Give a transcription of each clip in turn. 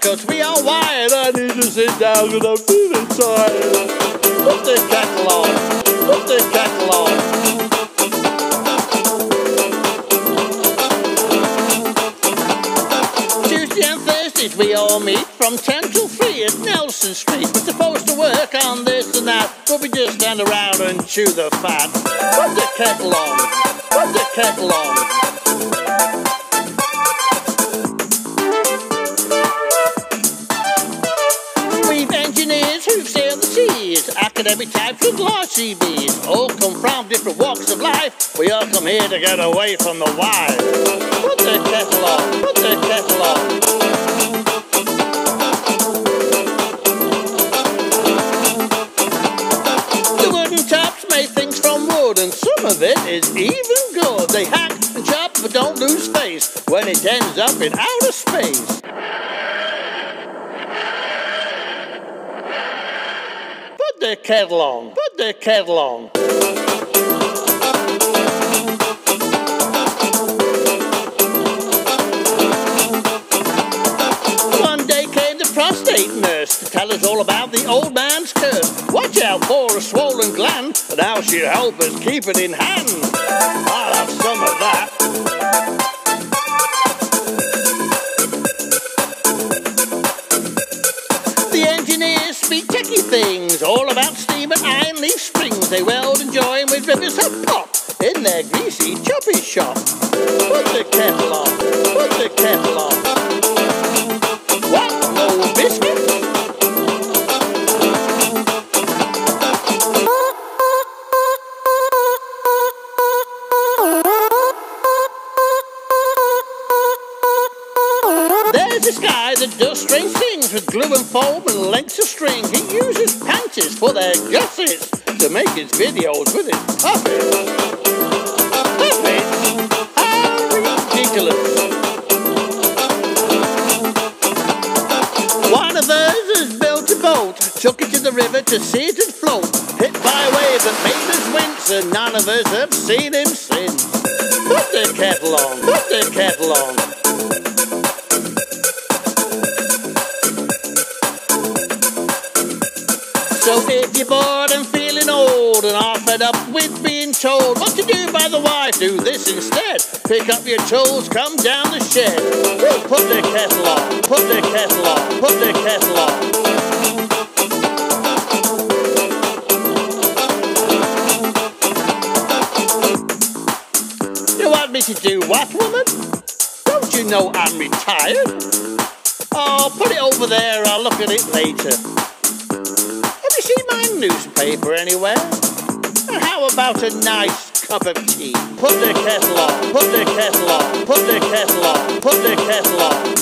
cause we are wired. I need to sit down and I'm feeling tired. Put the kettle on. Put the kettle on. Tuesday and Thursdays we all meet from 10 till 3 at Nelson Street. We're supposed to work on this and that, but we just stand around and chew the fat. Put the kettle on. Put the kettle on. Academic types with large CVs, all come from different walks of life. We all come here to get away from the wild. Put the kettle on, put the kettle on. The wooden tops made things from wood, and some of it is even good. They hack and chop, but don't lose face when it ends up in outer space. The kettle on. Put the kettle on. One day came the prostate nurse to tell us all about the old man's curse. Watch out for a swollen gland, and how she'll help us keep it in hand. I'll have some of that. There's this guy that does strange things with glue and foam and lengths of string. He uses panties for their gussets to make his videos with us have seen him since. Put the kettle on, put the kettle on. So if you're bored and feeling old and are fed up with being told what to do by the wife, do this instead. Pick up your tools, come down the shed. Put the kettle on, put the kettle on, put the kettle on. To do what, woman? Don't you know I'm retired? Oh, put it over there, I'll look at it later. Have you seen my newspaper anywhere? How about a nice cup of tea? Put the kettle on, put the kettle on, put the kettle on, put the kettle on.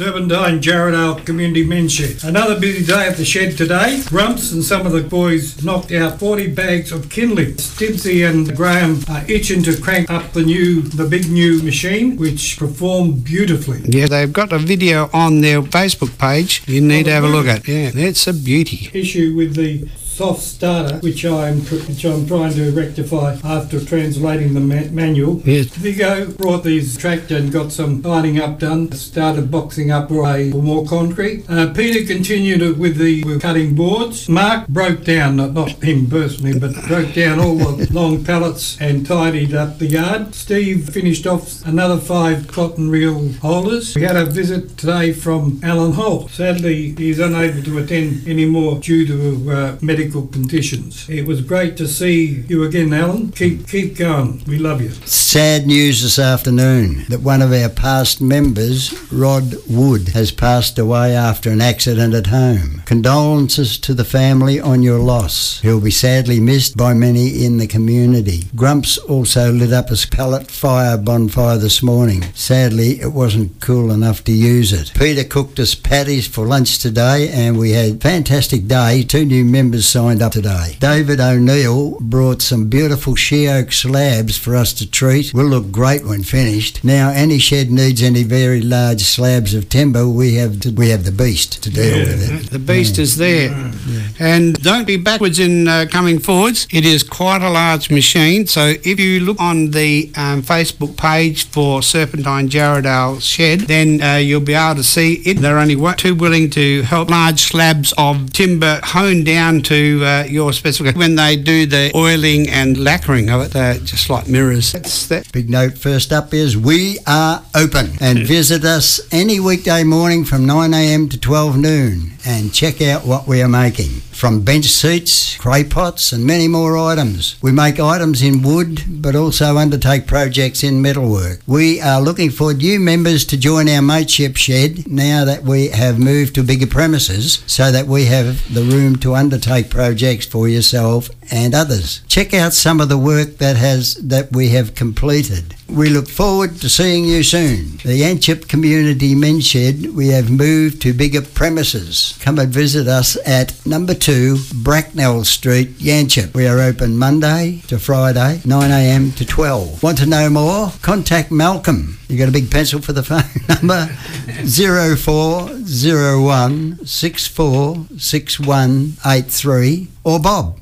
Serpentine Jarrahdale Community Men's Shed. Another busy day at the shed today. Grumps and some of the boys knocked out 40 bags of kindling. Stibbsy and Graham are itching to crank up the new, the big new machine, which performed beautifully. Yeah, they've got a video on their Facebook page. You need to have a look at. Yeah, it's a beauty. Issue with the soft starter, which I'm which I'm trying to rectify after translating the ma- manual. Yes. Vigo brought these tractor and got some lining up done. Started boxing up a more concrete. Uh, Peter continued with the with cutting boards. Mark broke down, not, not him personally, but broke down all the long pallets and tidied up the yard. Steve finished off another five cotton reel holders. We had a visit today from Alan Holt. Sadly, he's unable to attend anymore due to uh, medical conditions. It was great to see you again, Alan. Keep keep going. We love you. Sad news this afternoon that one of our past members, Rod Wood, has passed away after an accident at home. Condolences to the family on your loss. He'll be sadly missed by many in the community. Grumps also lit up a pellet fire bonfire this morning. Sadly, it wasn't cool enough to use it. Peter cooked us patties for lunch today and we had a fantastic day. Two new members signed up today. David O'Neill brought some beautiful she oak slabs for us to treat. Will look great when finished. Now, any shed needs any very large slabs of timber, we have we have the beast to deal with it. The beast is there. And don't be backwards in uh, coming forwards. It is quite a large machine. So if you look on the um, Facebook page for Serpentine Jarrahdale Shed, then uh, you'll be able to see it. They're only wa- too willing to help large slabs of timber honed down to uh, your specification. When they do the oiling and lacquering of it, they're just like mirrors. That's that. Big note first up is we are open and visit us any weekday morning from 9am to 12 noon and check out what we are making. From bench seats, cray pots and many more items. We make items in wood but also undertake projects in metalwork. We are looking for new members to join our mateship shed now that we have moved to bigger premises so that we have the room to undertake projects for yourself and others. Check out some of the work that has that we have completed. We look forward to seeing you soon. The Yanchep Community Men's Shed, we have moved to bigger premises. Come and visit us at number 2 Bracknell Street, Yanchep. We are open Monday to Friday, 9am to 12. Want to know more? Contact Malcolm. You got a big pencil for the phone number? 0401 646183 or Bob.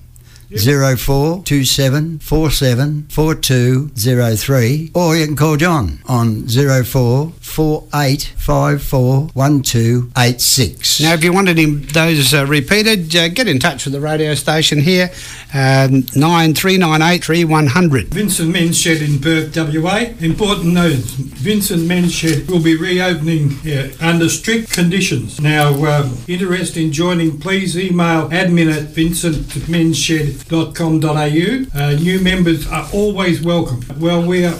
0427 47 4203 or you can call John on 04 48 54 1286. Now, if you wanted him, those uh, repeated, uh, get in touch with the radio station here, um, 9398 3100. Vincent Men's Shed in Perth, WA. Important notes Vincent Men's Shed will be reopening uh, under strict conditions. Now, um, interested in joining, please email admin at vincentmensshed.com.au. Uh, new members are always welcome. Well, we are.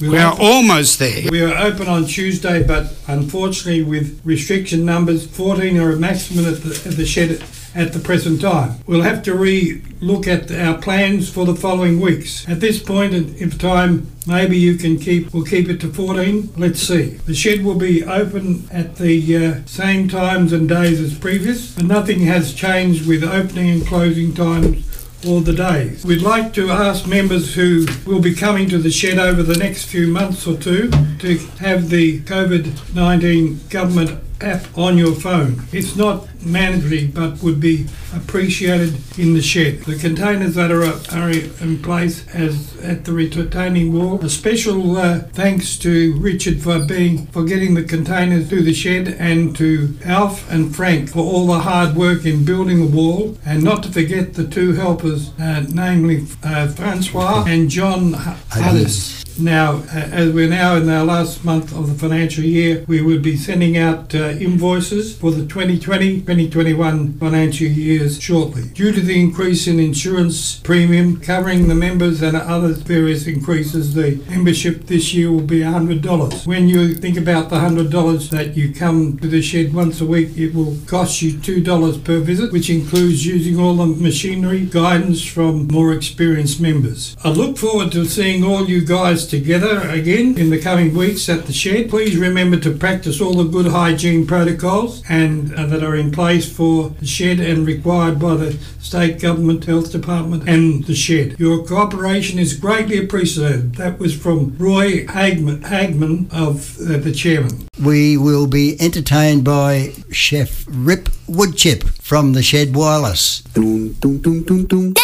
We are almost there. We are open on Tuesday, but unfortunately, with restriction numbers, 14 are a maximum at the, at the shed at the present time. We'll have to re-look at our plans for the following weeks. At this point in time, maybe you can keep. We'll keep it to 14. Let's see. The shed will be open at the uh, same times and days as previous, but nothing has changed with opening and closing times or the days. We'd like to ask members who will be coming to the shed over the next few months or two to have the COVID 19 government app on your phone. It's not mandatory but would be appreciated in the shed. The containers that are, are in place as at the retaining wall. A special uh, thanks to Richard for being for getting the containers to the shed and to Alf and Frank for all the hard work in building the wall and not to forget the two helpers, uh, namely uh, Francois and John Hudis. Now, uh, as we're now in our last month of the financial year, we will be sending out uh, invoices for the 2020-2021 financial years shortly. Due to the increase in insurance premium covering the members and other various increases, the membership this year will be $100. When you think about the $100 that you come to the shed once a week, it will cost you $2 per visit, which includes using all the machinery, guidance from more experienced members. I look forward to seeing all you guys together again in the coming weeks at the shed. Please remember to practice all the good hygiene protocols and uh, that are in place for the shed and required by the state government, health department, and the shed. Your cooperation is greatly appreciated. That was from Roy Hagman, Hagman of uh, the chairman. We will be entertained by Chef Rip Woodchip from the Shed Wireless. Dun, dun, dun, dun, dun.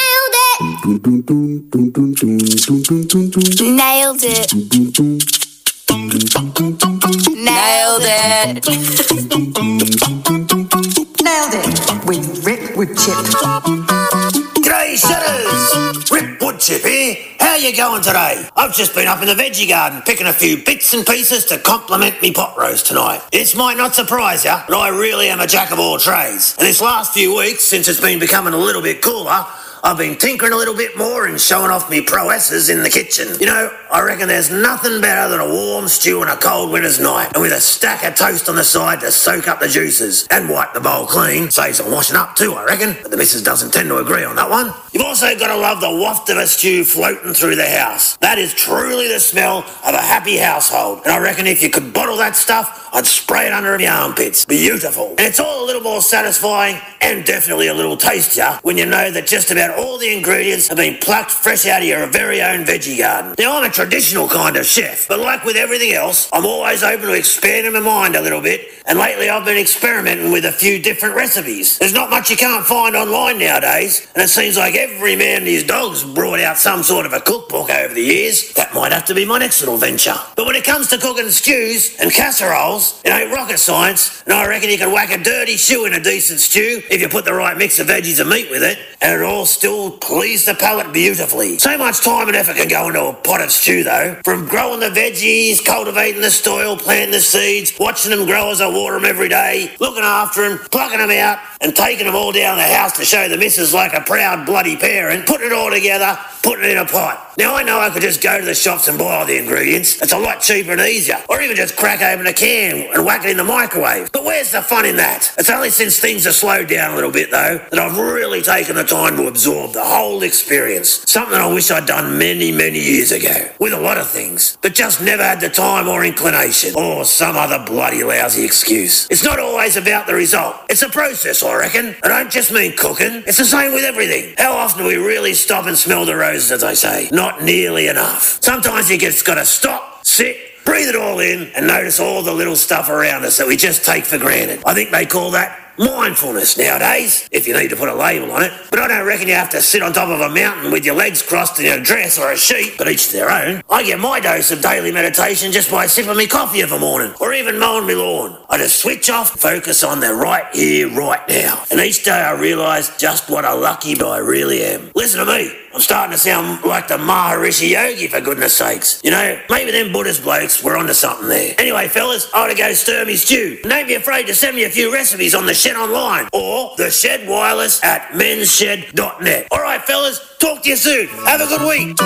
Nailed it. Nailed it. Nailed it. With Wood Chip. Grey Shutters! Wood Chip here. How you going today? I've just been up in the veggie garden picking a few bits and pieces to complement me pot roast tonight. This might not surprise you, but I really am a jack of all trades. And this last few weeks, since it's been becoming a little bit cooler, I've been tinkering a little bit more and showing off me prowesses in the kitchen. You know, I reckon there's nothing better than a warm stew on a cold winter's night, and with a stack of toast on the side to soak up the juices and wipe the bowl clean. Saves on washing up too, I reckon. But the missus doesn't tend to agree on that one. You You've also got to love the waft of a stew floating through the house. That is truly the smell of a happy household. And I reckon if you could bottle that stuff, I'd spray it under my armpits. Beautiful. And it's all a little more satisfying and definitely a little tastier when you know that just about all the ingredients have been plucked fresh out of your very own veggie garden. Now, I'm a traditional kind of chef, but like with everything else, I'm always open to expanding my mind a little bit. And lately, I've been experimenting with a few different recipes. There's not much you can't find online nowadays, and it seems like every man and his dog's brought out some sort of a cookbook over the years. That might have to be my next little venture. But when it comes to cooking stews and casseroles, it ain't rocket science, and I reckon you can whack a dirty shoe in a decent stew if you put the right mix of veggies and meat with it, and it all still please the palate beautifully. So much time and effort can go into a pot of stew, though. From growing the veggies, cultivating the soil, planting the seeds, watching them grow as I water them every day, looking after them, plucking them out, and taking them all down the house to show the missus like a proud bloody parent, putting it all together, putting it in a pot. Now, I know I could just go to the shops and buy all the ingredients. It's a lot cheaper and easier. Or even just crack open a can and whack it in the microwave. But where's the fun in that? It's only since things have slowed down a little bit, though, that I've really taken the time to absorb the whole experience. Something I wish I'd done many, many years ago. With a lot of things. But just never had the time or inclination. Or some other bloody lousy excuse. It's not always about the result. It's a process, I reckon. I don't just mean cooking. It's the same with everything. How often do we really stop and smell the roses, as I say? Not nearly enough. Sometimes you just gotta stop, sit, breathe it all in, and notice all the little stuff around us that we just take for granted. I think they call that mindfulness nowadays, if you need to put a label on it. But I don't reckon you have to sit on top of a mountain with your legs crossed in a dress or a sheet, but each to their own. I get my dose of daily meditation just by sipping me coffee of a morning, or even mowing my lawn. I just switch off, focus on the right here, right now. And each day I realise just what a lucky I really am. Listen to me. I'm starting to sound like the Maharishi Yogi, for goodness sakes. You know, maybe them Buddhist blokes were onto something there. Anyway, fellas, I ought to go stir me stew. And don't be afraid to send me a few recipes on the Shed Online or the Shed Wireless at mensshed.net. All right, fellas, talk to you soon. Have a good week.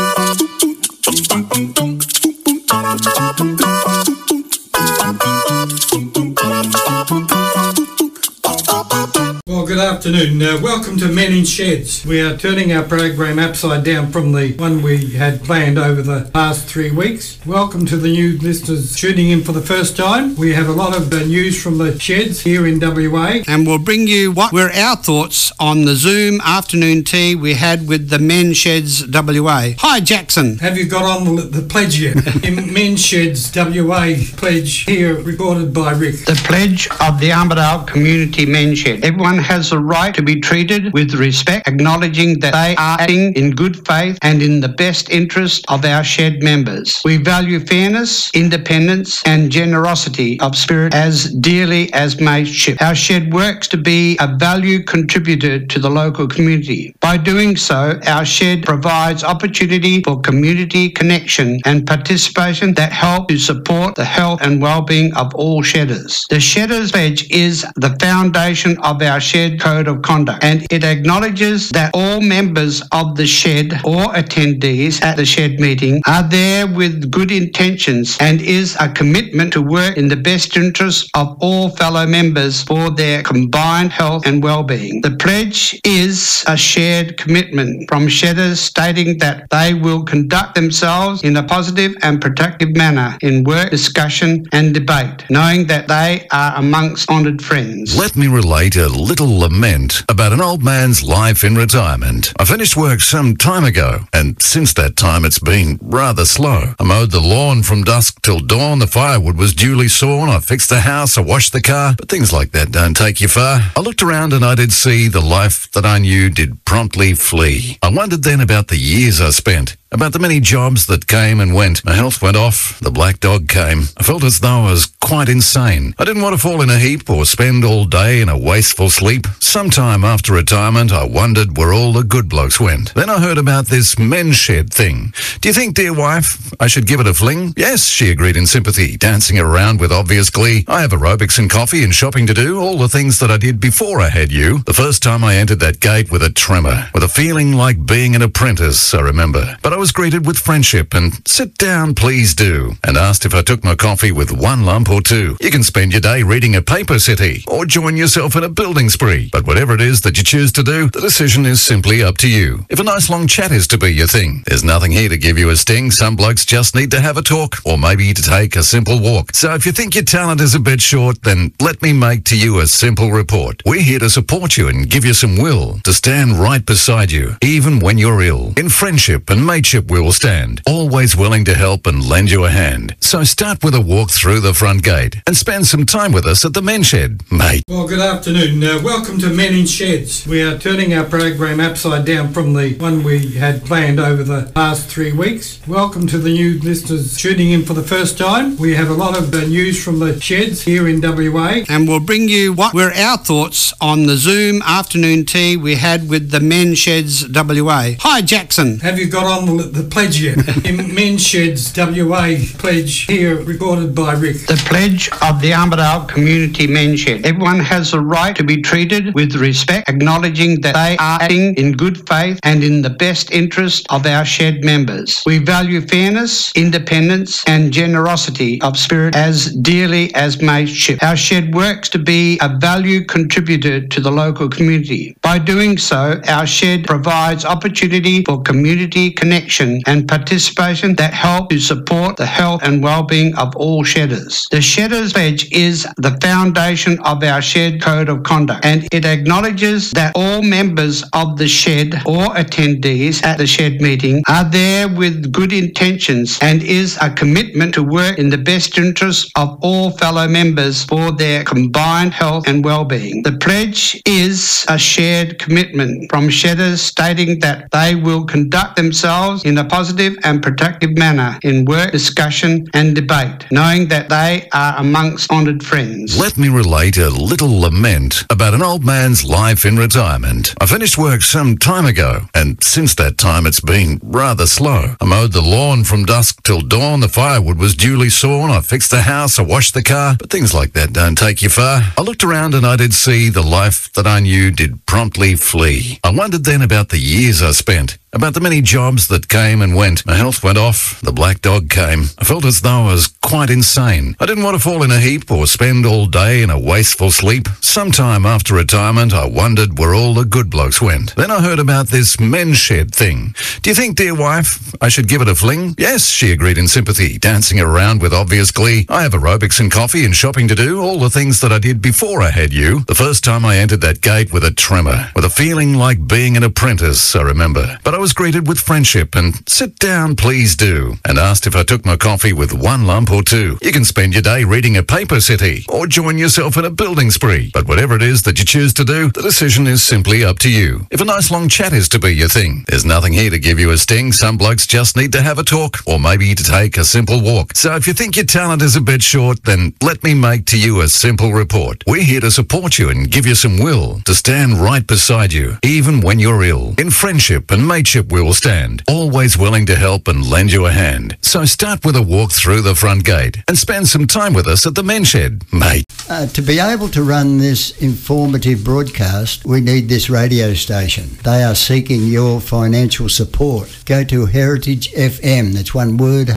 Afternoon. Uh, welcome to Men in Sheds. We are turning our program upside down from the one we had planned over the past three weeks. Welcome to the new listeners tuning in for the first time. We have a lot of uh, news from the sheds here in WA. and we'll bring you what were our thoughts on the Zoom afternoon tea we had with the Men Sheds WA. Hi, Jackson. Have you got on the, the pledge yet? in Men Sheds WA pledge here recorded by Rick. The pledge of the Armadale Community Men Shed. Everyone has the right to be treated with respect, acknowledging that they are acting in good faith and in the best interest of our shed members. We value fairness, independence, and generosity of spirit as dearly as mateship. Our shed works to be a value contributor to the local community. By doing so, our shed provides opportunity for community connection and participation that help to support the health and well-being of all shedders. The Shedders Pledge is the foundation of our shed code of conduct and it acknowledges that all members of the shed or attendees at the shed meeting are there with good intentions and is a commitment to work in the best interest of all fellow members for their combined health and well-being. The pledge is a shared commitment from shedders stating that they will conduct themselves in a positive and productive manner in work, discussion and debate, knowing that they are amongst honoured friends. Let me relate a little lament about an old man's life in retirement. I finished work some time ago, and since that time it's been rather slow. I mowed the lawn from dusk till dawn, the firewood was duly sawn, I fixed the house, I washed the car, but things like that don't take you far. I looked around and I did see the life that I knew did promptly flee. I wondered then about the years I spent. About the many jobs that came and went. My health went off. The black dog came. I felt as though I was quite insane. I didn't want to fall in a heap or spend all day in a wasteful sleep. Sometime after retirement, I wondered where all the good blokes went. Then I heard about this men's shed thing. Do you think, dear wife, I should give it a fling? Yes, she agreed in sympathy, dancing around with obvious glee. I have aerobics and coffee and shopping to do, all the things that I did before I had you. The first time I entered that gate with a tremor, with a feeling like being an apprentice, I remember. But I was greeted with friendship and sit down, please do, and asked if I took my coffee with one lump or two. You can spend your day reading a paper city or join yourself in a building spree. But whatever it is that you choose to do, the decision is simply up to you. If a nice long chat is to be your thing, there's nothing here to give you a sting. Some blokes just need to have a talk or maybe to take a simple walk. So if you think your talent is a bit short, then let me make to you a simple report. We're here to support you and give you some will to stand right beside you, even when you're ill. In friendship and mateship we will stand, always willing to help and lend you a hand. So start with a walk through the front gate and spend some time with us at the men's shed, mate. Well, good afternoon. Uh, welcome to Men in Sheds. We are turning our program upside down from the one we had planned over the past three weeks. Welcome to the new listeners tuning in for the first time. We have a lot of uh, news from the sheds here in WA. and we'll bring you what were our thoughts on the Zoom afternoon tea we had with the Men Sheds WA. Hi, Jackson. Have you got on the, the pledge yet? in Men Sheds WA pledge here recorded by Rick. The pledge of the Armadale Community Men Shed. Everyone has a right to be treated with respect, acknowledging that they are acting in good faith and in the best interest of our shed members. We value fairness, independence, and generosity of spirit as dearly as mateship. Our shed works to be a value contributor to the local community. By doing so, our shed provides opportunity for community connection and participation that help to support the health and well-being of all shedders. The Shedders Pledge is the foundation of our shed code of conduct and it acknowledges that all members of the shed or attendees at the shed meeting are there with good intentions and is a commitment to work in the best interest of all fellow members for their combined health and well-being. The pledge is a shared commitment from shedders stating that they will conduct themselves in a positive and productive manner in work, discussion and debate, knowing that they are amongst honoured friends. Let me relate a little lament about an old man's life in retirement. I finished work some time ago, and since that time it's been rather slow. I mowed the lawn from dusk till dawn, the firewood was duly sawn, I fixed the house, I washed the car, but things like that don't take you far. I looked around and I did see the life that I knew did promptly flee. I wondered then about the years I spent. About the many jobs that came and went. My health went off. The black dog came. I felt as though I was quite insane. I didn't want to fall in a heap or spend all day in a wasteful sleep. Sometime after retirement, I wondered where all the good blokes went. Then I heard about this men's shed thing. Do you think, dear wife, I should give it a fling? Yes, she agreed in sympathy, dancing around with obvious glee. I have aerobics and coffee and shopping to do, all the things that I did before I had you. The first time I entered that gate with a tremor, with a feeling like being an apprentice, I remember. But I was greeted with friendship and sit down, please do, and asked if I took my coffee with one lump or two. You can spend your day reading a paper city or join yourself in a building spree. But whatever it is that you choose to do, the decision is simply up to you. If a nice long chat is to be your thing, there's nothing here to give you a sting. Some blokes just need to have a talk or maybe to take a simple walk. So if you think your talent is a bit short, then let me make to you a simple report. We're here to support you and give you some will to stand right beside you, even when you're ill. In friendship and mateship we will stand, always willing to help and lend you a hand. So start with a walk through the front gate and spend some time with us at the men's shed, mate. Uh, to be able to run this informative broadcast, we need this radio station. They are seeking your financial support. Go to Heritage FM, that's one word.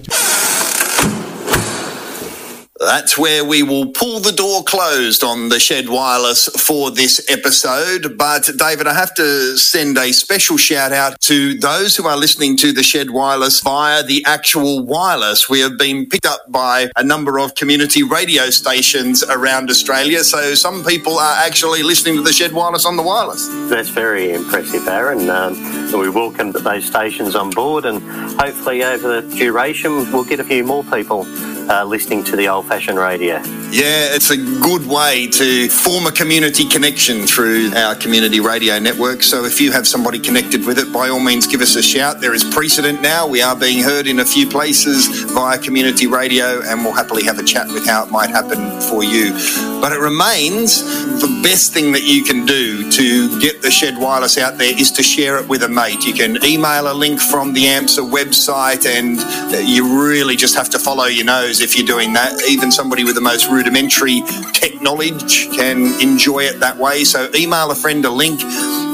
That's where we will pull the door closed on the Shed Wireless for this episode. But David, I have to send a special shout out to those who are listening to the Shed Wireless via the actual wireless. We have been picked up by a number of community radio stations around Australia. So some people are actually listening to the Shed Wireless on the wireless. That's very impressive, Aaron. Um, we welcome those stations on board, and hopefully, over the duration, we'll get a few more people uh, listening to the old fashioned radio. Yeah, it's a good way to form a community connection through our community radio network. So if you have somebody connected with it, by all means give us a shout. There is precedent now. We are being heard in a few places via community radio, and we'll happily have a chat with how it might happen for you. But it remains the best thing that you can do to get the Shed Wireless out there is to share it with a mate. You can email a link from the AMSA website, and you really just have to follow your nose if you're doing that. Even somebody with the most rudimentary tech knowledge can enjoy it that way. So email a friend a link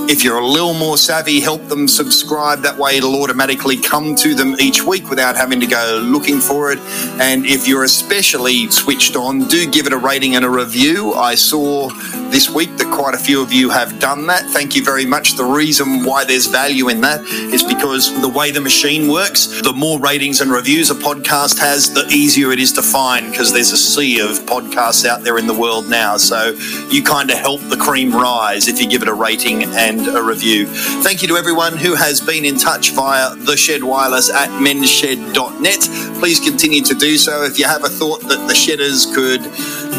If you're a little more savvy, help them subscribe. That way it'll automatically come to them each week without having to go looking for it. And if you're especially switched on, do give it a rating and a review. I saw this week that quite a few of you have done that. Thank you very much. The reason why there's value in that is because the way the machine works, the more ratings and reviews a podcast has, the easier it is to find because there's a sea of podcasts out there in the world now. So you kind of help the cream rise if you give it a rating and a review. Thank you to everyone who has been in touch via the Shed Wireless at menshed.net. Please continue to do so. If you have a thought that the Shedders could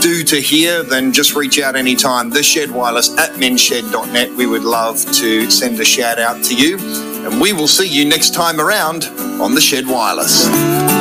do to hear, then just reach out anytime. The Shed Wireless at menshed.net. We would love to send a shout out to you. And we will see you next time around on the Shed Wireless.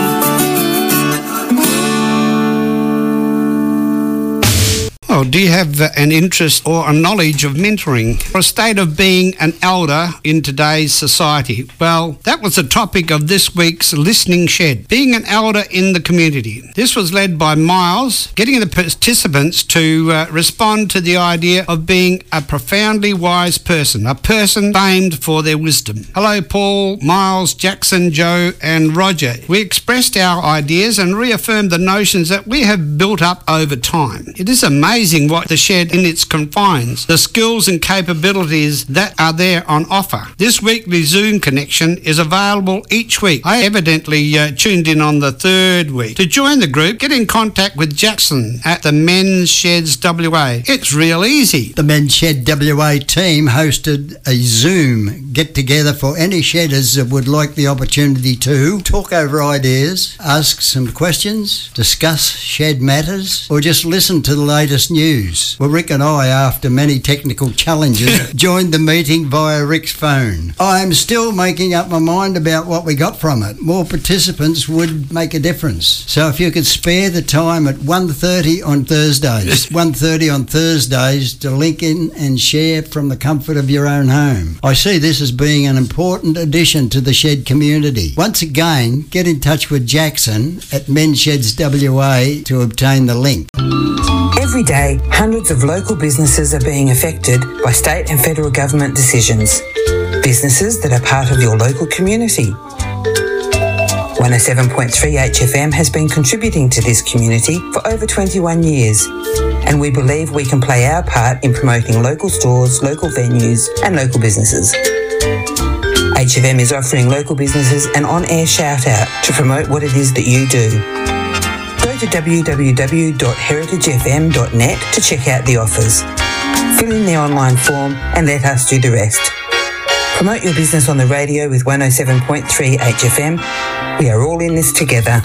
Well, do you have uh, an interest or a knowledge of mentoring or a state of being an elder in today's society? Well, that was the topic of this week's Listening Shed, being an elder in the community. This was led by Miles, getting the participants to uh, respond to the idea of being a profoundly wise person, a person famed for their wisdom. Hello, Paul, Miles, Jackson, Joe, and Roger. We expressed our ideas and reaffirmed the notions that we have built up over time. It is amazing what the shed in its confines, the skills and capabilities that are there on offer. This weekly Zoom connection is available each week. I evidently uh, tuned in on the third week. To join the group, get in contact with Jackson at the Men's Sheds WA. It's real easy. The Men's Shed WA team hosted a Zoom get together for any shedders that would like the opportunity to talk over ideas, ask some questions, discuss shed matters, or just listen to the latest news. Well, Rick and I, after many technical challenges, joined the meeting via Rick's phone. I'm still making up my mind about what we got from it. More participants would make a difference. So if you could spare the time at 1.30 on Thursdays, 1.30 on Thursdays to link in and share from the comfort of your own home. I see this as being an important addition to the shed community. Once again, get in touch with Jackson at Men's Sheds WA to obtain the link. Every day, hundreds of local businesses are being affected by state and federal government decisions. Businesses that are part of your local community. 107.3 HFM has been contributing to this community for over 21 years, and we believe we can play our part in promoting local stores, local venues, and local businesses. HFM is offering local businesses an on air shout out to promote what it is that you do. To www.heritagefm.net to check out the offers. Fill in the online form and let us do the rest. Promote your business on the radio with 107.3 HFM. We are all in this together.